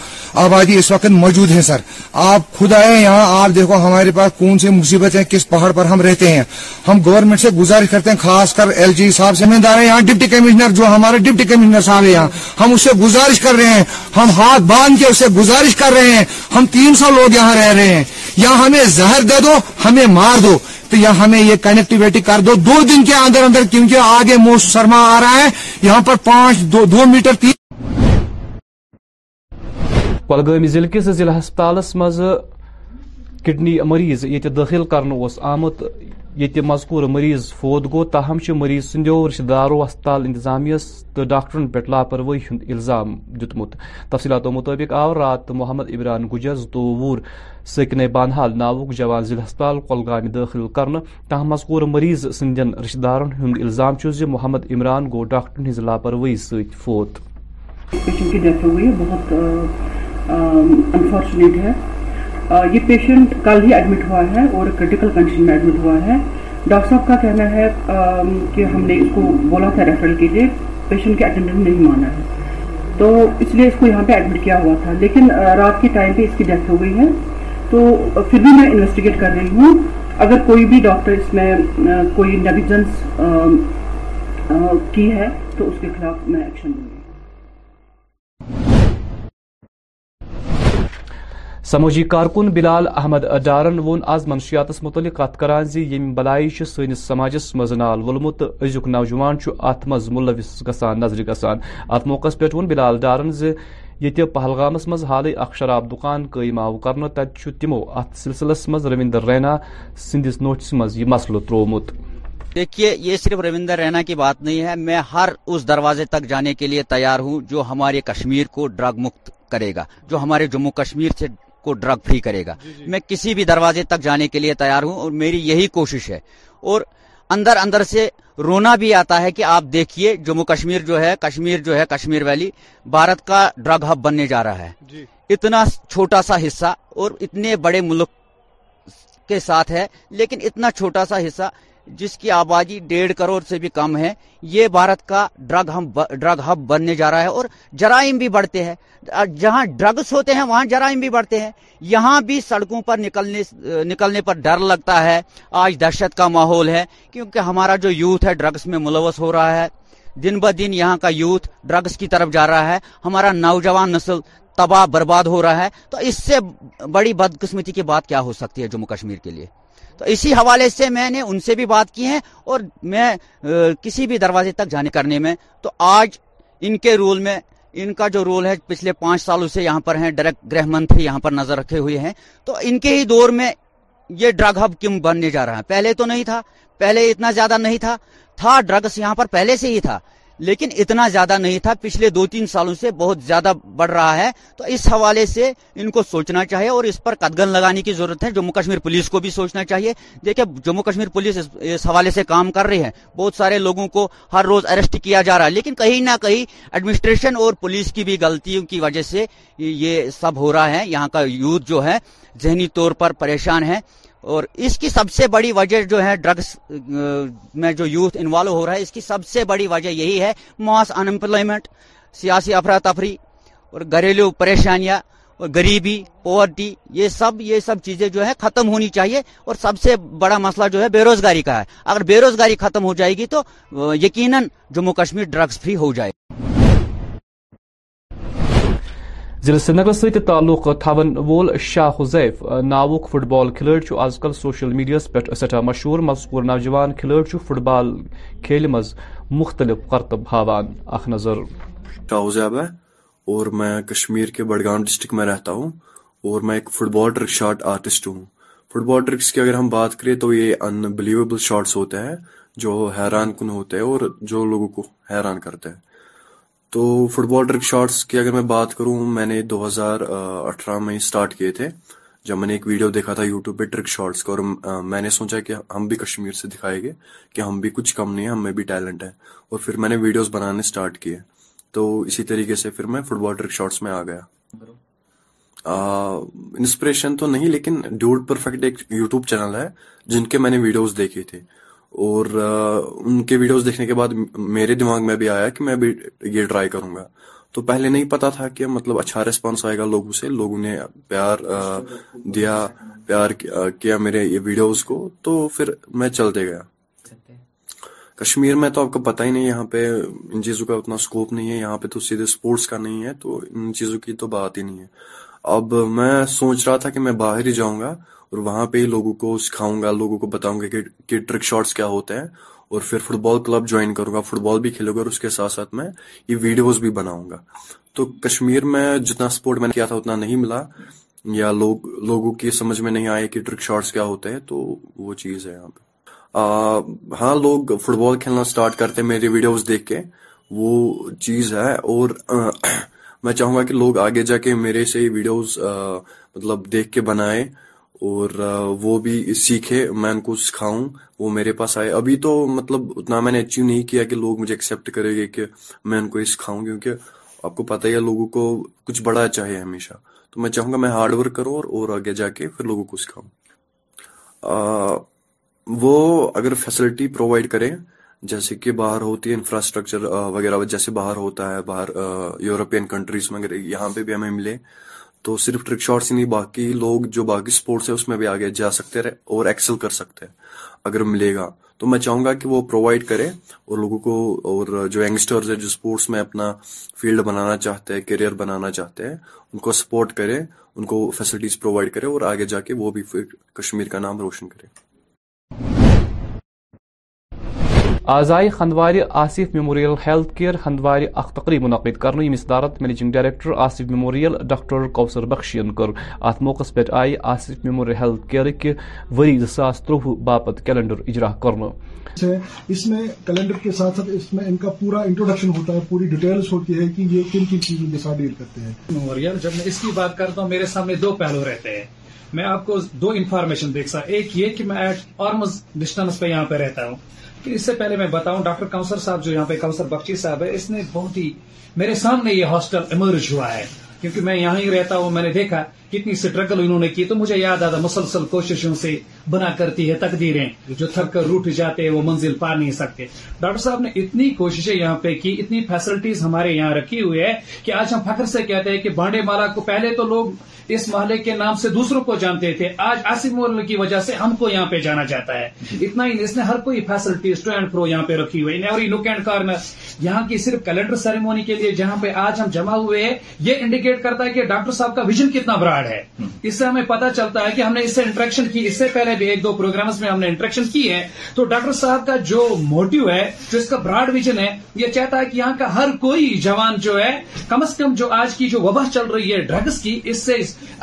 آبادی اس وقت موجود ہے سر آپ خود آئے یہاں آپ دیکھو ہمارے پاس کون سی مصیبتیں کس پہاڑ پر ہم رہتے ہیں ہم گورنمنٹ سے گزارش کرتے ہیں خاص کر ایل جی صاحب ہیں یہاں ڈپٹی کمشنر جو ہمارے ڈپٹی کمشنر صاحب ہیں یہاں ہم اسے گزارش کر رہے ہیں ہم ہاتھ باندھ کے اسے گزارش کر رہے ہیں ہم تین سو لوگ یہاں رہ رہے ہیں یا ہمیں زہر دے دو ہمیں مار دو تو یا ہمیں یہ کنیکٹیویٹی کر دو دو دن کے اندر اندر کیونکہ آگے موس سرما آ رہا ہے یہاں پر پانچ دو دو میٹر تین کلگام ضلع کے ضلع ہسپتال مز کڈنی مریض یہ داخل کرنا یہ مذکور مریض فوت گو تاہم سے مریض رشتہ دارو ہسپتال تو ڈاکٹرن لاپرواہی ہند الزام دفصیلات مطابق آو رات محمد عمران گجر زو سکن بانحال ناوک جوان ضلع ہسپتال گولگانہ داخل تاہم مذکور مریض سندین رشتہ دارن الزام زی محمد عمران گو ڈاکٹرن لاپرواہی ست فوت یہ پیشنٹ کل ہی ایڈمٹ ہوا ہے اور کریٹیکل کنڈیشن میں ایڈمٹ ہوا ہے ڈاکٹر صاحب کا کہنا ہے کہ ہم نے اس کو بولا تھا ریفرل کے لیے پیشنٹ کے اٹینڈنٹ نہیں مانا ہے تو اس لیے اس کو یہاں پہ ایڈمٹ کیا ہوا تھا لیکن رات کے ٹائم پہ اس کی ڈیتھ ہو گئی ہے تو پھر بھی میں انویسٹیگیٹ کر رہی ہوں اگر کوئی بھی ڈاکٹر اس میں کوئی نیگلیجنس کی ہے تو اس کے خلاف میں ایکشن لوں گی سماجی کارکن بلال احمد ڈارن آز منشیات متعلق کران یم بلائی کی سنس سماجس مز نال وولمت تو از نوجوان اتھ مز ملوث گسان نظر گسان ات موقع پہ بلال ڈارن زی پہلگامس مز حال اخ شراب دکان قیم آو کر تمو ات سلسلس مز رویندر رینا سندس نوٹس من مسل ترومت یہ صرف رویندر رینا کی بات نہیں ہے میں ہر اس دروازے تک جانے کے لیے تیار ہوں جو ہمارے کشمیر کو ڈرگ مکت کرے گا جو ہمارے جموں کشمیر سے کو ڈرگ فری کرے گا جی، جی۔ میں کسی بھی دروازے تک جانے کے لیے تیار ہوں اور میری یہی کوشش ہے اور اندر اندر سے رونا بھی آتا ہے کہ آپ دیکھیے جموں کشمیر جو ہے کشمیر جو ہے کشمیر ویلی بھارت کا ڈرگ ہب بننے جا رہا ہے جی۔ اتنا چھوٹا سا حصہ اور اتنے بڑے ملک کے ساتھ ہے لیکن اتنا چھوٹا سا حصہ جس کی آبادی ڈیڑھ کروڑ سے بھی کم ہے یہ بھارت کا ڈرگ ہم ڈرگ ہب بننے جا رہا ہے اور جرائم بھی بڑھتے ہیں جہاں ڈرگس ہوتے ہیں وہاں جرائم بھی بڑھتے ہیں یہاں بھی سڑکوں پر نکلنے نکلنے پر ڈر لگتا ہے آج دہشت کا ماحول ہے کیونکہ ہمارا جو یوتھ ہے ڈرگس میں ملوث ہو رہا ہے دن بہ دن یہاں کا یوتھ ڈرگس کی طرف جا رہا ہے ہمارا نوجوان نسل تباہ برباد ہو رہا ہے تو اس سے بڑی بدقسمتی کی بات کیا ہو سکتی ہے جموں کشمیر کے لیے تو اسی حوالے سے میں نے ان سے بھی بات کی ہے اور میں کسی بھی دروازے تک جانے کرنے میں تو آج ان کے رول میں ان کا جو رول ہے پچھلے پانچ سال اسے یہاں پر ہیں ڈائریکٹ گرہ منتری یہاں پر نظر رکھے ہوئے ہیں تو ان کے ہی دور میں یہ ڈرگ ہب کیوں بننے جا رہا ہے پہلے تو نہیں تھا پہلے اتنا زیادہ نہیں تھا تھا ڈرگس یہاں پر پہلے سے ہی تھا لیکن اتنا زیادہ نہیں تھا پچھلے دو تین سالوں سے بہت زیادہ بڑھ رہا ہے تو اس حوالے سے ان کو سوچنا چاہیے اور اس پر قدگن لگانے کی ضرورت ہے جموں کشمیر پولیس کو بھی سوچنا چاہیے دیکھیں جموں کشمیر پولیس اس حوالے سے کام کر رہی ہے بہت سارے لوگوں کو ہر روز اریسٹ کیا جا رہا ہے لیکن کہیں نہ کہیں ایڈمنسٹریشن اور پولیس کی بھی غلطیوں کی وجہ سے یہ سب ہو رہا ہے یہاں کا یوتھ جو ہے ذہنی طور پر پریشان ہے اور اس کی سب سے بڑی وجہ جو ہے ڈرگس میں جو یوتھ انوالو ہو رہا ہے اس کی سب سے بڑی وجہ یہی ہے ماس انمپلائمنٹ سیاسی افراتفری اور گھریلو پریشانیاں غریبی پاورٹی یہ سب یہ سب چیزیں جو ہے ختم ہونی چاہیے اور سب سے بڑا مسئلہ جو ہے بے روزگاری کا ہے اگر بے روزگاری ختم ہو جائے گی تو یقیناً جموں کشمیر ڈرگس فری ہو جائے ضلع سری نگر تعلق تھون وول شاہ حزیف ناوک فٹ بال آز کل سوشل میڈیا سٹھا مشہور مذکور نوجوان کھلڑ فٹ بال کھیل مز مختلف کرتب ہاوان اخ نظر شاہ ہے اور میں کشمیر کے بڑگام ڈسٹرک میں رہتا ہوں اور میں ایک football trick shot artist ہوں فٹ بال ٹرکس کی اگر ہم بات کریں تو یہ انبلیویبل شاٹس ہوتے ہیں جو حیران کن ہوتے ہیں اور جو لوگوں کو حیران کرتے ہیں تو فٹ بال ٹرک شارٹس کی اگر میں بات کروں میں نے دو ہزار اٹھارہ میں اسٹارٹ کیے تھے جب میں نے ایک ویڈیو دیکھا تھا یوٹیوب پہ ٹرک شارٹس کا اور میں نے سوچا کہ ہم بھی کشمیر سے دکھائے گے کہ ہم بھی کچھ کم نہیں ہے ہم میں بھی ٹیلنٹ ہے اور پھر میں نے ویڈیوز بنانے اسٹارٹ کیے تو اسی طریقے سے پھر میں فٹ بال ٹرک شارٹس میں آ گیا انسپریشن تو نہیں لیکن ڈیوڈ پرفیکٹ ایک یوٹیوب چینل ہے جن کے میں نے ویڈیوز دیکھے تھے اور ان کے ویڈیوز دیکھنے کے بعد میرے دماغ میں بھی آیا کہ میں بھی یہ ٹرائی کروں گا تو پہلے نہیں پتا تھا کہ مطلب اچھا ریسپانس آئے گا لوگوں سے لوگوں نے پیار دیا پیار کیا میرے یہ ویڈیوز کو تو پھر میں چلتے گیا کشمیر میں تو آپ کو پتا ہی نہیں یہاں پہ ان چیزوں کا اتنا سکوپ نہیں ہے یہاں پہ تو سیدھے سپورٹس کا نہیں ہے تو ان چیزوں کی تو بات ہی نہیں ہے اب میں سوچ رہا تھا کہ میں باہر ہی جاؤں گا اور وہاں پہ ہی لوگوں کو سکھاؤں گا لوگوں کو بتاؤں گا کہ ٹرک شارٹس کیا ہوتے ہیں اور پھر فٹبال کلب جوائن کروں گا فٹبال بھی کھیلوں گا اور اس کے ساتھ ساتھ میں یہ ویڈیوز بھی بناؤں گا تو کشمیر میں جتنا سپورٹ میں نے کیا تھا اتنا نہیں ملا یا لوگ لوگوں کی سمجھ میں نہیں آئے کہ ٹرک شارٹس کیا ہوتے ہیں تو وہ چیز ہے یہاں پہ ہاں لوگ فٹ بال کھیلنا سٹارٹ کرتے میری ویڈیوز دیکھ کے وہ چیز ہے اور میں چاہوں گا کہ لوگ آگے جا کے میرے سے ویڈیوز مطلب دیکھ کے بنائے اور وہ بھی سیکھے میں ان کو سکھاؤں وہ میرے پاس آئے ابھی تو مطلب اتنا میں نے اچیو نہیں کیا کہ لوگ مجھے ایکسیپٹ کریں گے کہ میں ان کو یہ سکھاؤں کیونکہ آپ کو پتا ہی ہے لوگوں کو کچھ بڑا چاہے ہمیشہ تو میں چاہوں گا میں ہارڈ ورک کروں اور آگے جا کے پھر لوگوں کو سکھاؤں وہ اگر فیسلٹی پرووائڈ کریں جیسے کہ باہر ہوتی ہے انفراسٹرکچر وغیرہ جیسے باہر ہوتا ہے باہر یورپین کنٹریز میں یہاں پہ بھی ہمیں ملے تو صرف ٹرک شاٹس ہی نہیں باقی لوگ جو باقی سپورٹس ہیں اس میں بھی آگے جا سکتے رہے اور ایکسل کر سکتے ہیں اگر ملے گا تو میں چاہوں گا کہ وہ پرووائڈ کرے اور لوگوں کو اور جو ینگسٹرز ہیں جو سپورٹس میں اپنا فیلڈ بنانا چاہتے ہیں کیریئر بنانا چاہتے ہیں ان کو سپورٹ کرے ان کو فیسلٹیز پرووائڈ کرے اور آگے جا کے وہ بھی کشمیر کا نام روشن کرے آزائی ہندوار آصف میموریل ہیلتھ کیئر اخ تقریب منعقد کرنے اس صدارت managing director Asif memorial doctor Kausar بخشین موقع پہ آئی آصف میموریل ہیلتھ کیئر کے وری زاس تروہ باپ کیلنڈر اجرا کرنا اچھا، اس میں کیلنڈر کے ساتھ ساتھ اس میں ان کا پورا انٹروڈکشن ہوتا ہے پوری ڈیٹیلز ہوتی ہے کہ یہ کن کن چیزوں کے ساتھ ڈیل کرتے ہیں میموریل جب میں اس کی بات کرتا ہوں میرے سامنے دو پہلو رہتے ہیں میں آپ کو دو انفارمیشن دیکھ سا ایک یہ کہ میں ایٹ آرمز ڈسٹینس پہ یہاں پہ رہتا ہوں اس سے پہلے میں بتاؤں ڈاکٹر کاؤنسر صاحب جو یہاں پہ کاؤنسر بخشی صاحب ہے اس نے بہت ہی میرے سامنے یہ ہاسٹل ایمرج ہوا ہے کیونکہ میں یہاں ہی رہتا ہوں میں نے دیکھا کتنی اسٹرگل انہوں نے کی تو مجھے یاد آتا مسلسل کوششوں سے بنا کرتی ہے تقدیریں جو تھک کر روٹ جاتے ہیں وہ منزل پا نہیں سکتے ڈاکٹر صاحب نے اتنی کوششیں یہاں پہ کی اتنی فیسلٹیز ہمارے یہاں رکھی ہوئی ہے کہ آج ہم فخر سے کہتے ہیں کہ بانڈے مالا کو پہلے تو لوگ اس محلے کے نام سے دوسروں کو جانتے تھے آج آصف مول کی وجہ سے ہم کو یہاں پہ جانا جاتا ہے اتنا ہی اس نے ہر کوئی فیسلٹیز ٹو اینڈ فرو یہاں پہ رکھی ہوئی لک اینڈ کارنر یہاں کی صرف کیلنڈر سیریمونی کے لیے جہاں پہ آج ہم جمع ہوئے ہیں یہ انڈیکیٹ کرتا ہے کہ ڈاکٹر صاحب کا ویژن کتنا براڈ ہے اس سے ہمیں پتا چلتا ہے کہ ہم نے اس سے انٹریکشن کی اس سے پہلے بھی ایک دو پروگرامز میں ہم نے انٹریکشن کی ہے تو ڈاکٹر صاحب کا جو موٹیو ہے جو اس کا براڈ ویژن ہے یہ چاہتا ہے کہ یہاں کا ہر کوئی جوان جو ہے کم از کم جو آج کی جو وبا چل رہی ہے ڈرگس کی اس سے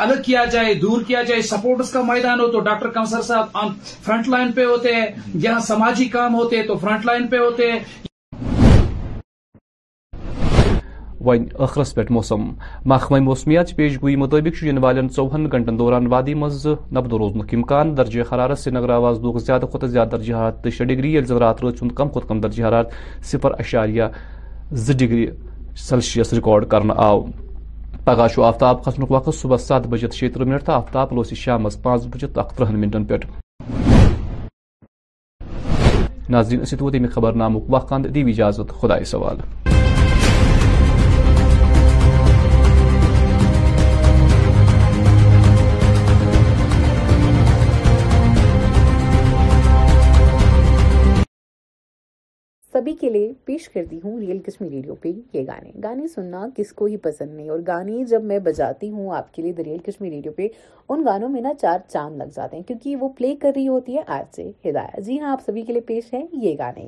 الگ کیا جائے دور کیا جائے سپورٹس کا میدان ہو تو ڈاکٹر کمسر صاحب فرنٹ لائن پہ ہوتے ہیں یہاں سماجی کام ہوتے ہیں تو فرنٹ لائن پہ ہوتے ہیں ون ٲخرس پہ موسم محکمہ موسمیات پیش گوئی مطابق ین والن ژوہن گنٹن دوران وادی مز نبد روزنک امکان درجہ حرارت سری نگر آواز لوگ زیادہ کھت زیادہ درجہ حرارت تشہ ڈگری یل زن رات رات ہند کم کھت کم درجہ حرارت صفر اشاریہ زٕ ڈگری سیلشیس رِکاڈ کرنہٕ آو پگہ چھُ آفتاب کھسنُک وقت صبح سَتھ بجہِ شیٚیہِ تٕرٛہ منٹ تہٕ آفتاب لوس شامس پانٛژھ بجہِ اکھ ترٕہن منٹن پٮ۪ٹھ ناظرین أسۍ ووت ییٚمہِ خبر نامُک وقت اند دِو اِجازت خۄدایہِ سوال سبھی کے لیے پیش کرتی ہوں ریئل کشمیری ریڈیو پہ یہ گانے گانے سننا کس کو ہی پسند نہیں اور گانے جب میں بجاتی ہوں آپ کے لیے دا ریئل کشمیری ریڈیو پہ ان گانوں میں نا چار چاند لگ جاتے ہیں کیونکہ وہ پلے کر رہی ہوتی ہے آج سے ہدایات جی ہاں آپ سبھی کے لیے پیش ہے یہ گانے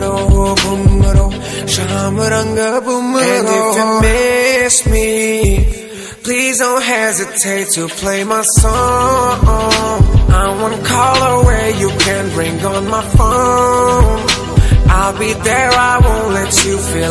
رو بمرو شام رنگ بھمی پلیز مساون یو کینگ مف آ چل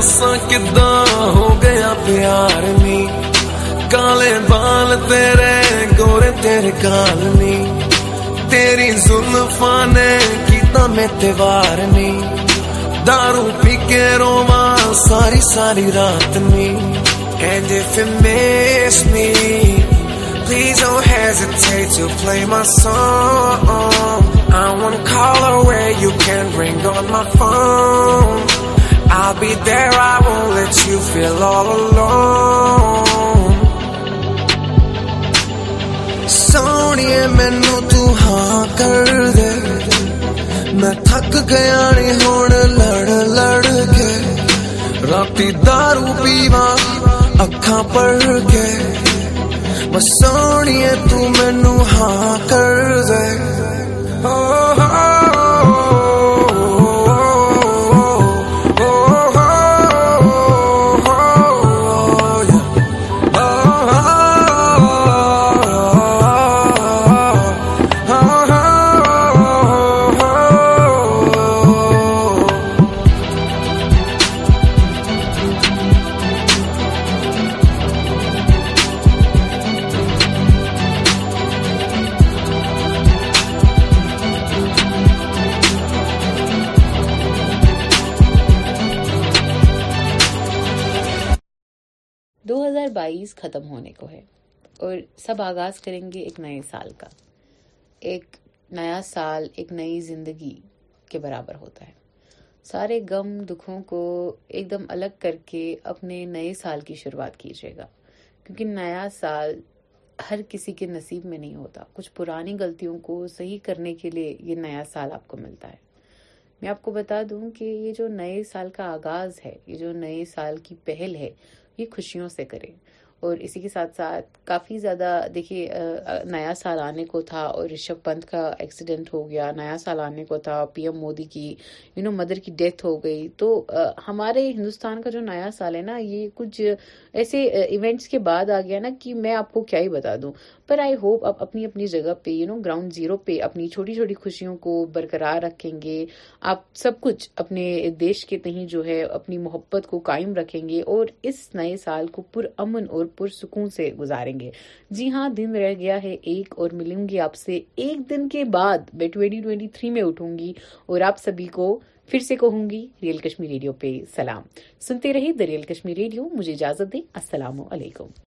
ہو گیا پیارے ساری ساری رات نیمس میز او ہے سو آن رینڈو مفان I'll be there, I won't let you feel all alone میں تھک ہو گی داروی واہ اکھا پر گ سونی تینو ہاں کر دے ہزار بائیس ختم ہونے کو ہے اور سب آغاز کریں گے ایک نئے سال کا ایک نیا سال ایک نئی زندگی کے کے برابر ہوتا ہے سارے دکھوں کو ایک دم الگ کر اپنے نئے سال کی شروعات کیجیے گا کیونکہ نیا سال ہر کسی کے نصیب میں نہیں ہوتا کچھ پرانی غلطیوں کو صحیح کرنے کے لیے یہ نیا سال آپ کو ملتا ہے میں آپ کو بتا دوں کہ یہ جو نئے سال کا آغاز ہے یہ جو نئے سال کی پہل ہے خوشیوں سے کریں اور اسی کے ساتھ ساتھ کافی زیادہ دیکھیے نیا سال آنے کو تھا اور رشب پنت کا ایکسیڈنٹ ہو گیا نیا سال آنے کو تھا پی ایم مودی کی یو نو مدر کی ڈیتھ ہو گئی تو ہمارے ہندوستان کا جو نیا سال ہے نا یہ کچھ ایسے ایونٹس کے بعد آ گیا نا کہ میں آپ کو کیا ہی بتا دوں پر آئی ہوپ آپ اپنی اپنی جگہ پہ یو نو گراؤنڈ زیرو پہ اپنی چھوٹی چھوٹی خوشیوں کو برقرار رکھیں گے آپ سب کچھ اپنے دیش کے تہیں جو ہے اپنی محبت کو قائم رکھیں گے اور اس نئے سال کو پر امن اور پرسکون سے گزاریں گے جی ہاں دن رہ گیا ہے ایک اور ملوں گی آپ سے ایک دن کے بعد میں ٹوئنٹی ٹوئنٹی تھری میں اٹھوں گی اور آپ سبھی کو پھر سے کہوں گی ریئل کشمیر ریڈیو پہ سلام سنتے رہے دا ریئل کشمیر ریڈیو مجھے اجازت دیں السلام علیکم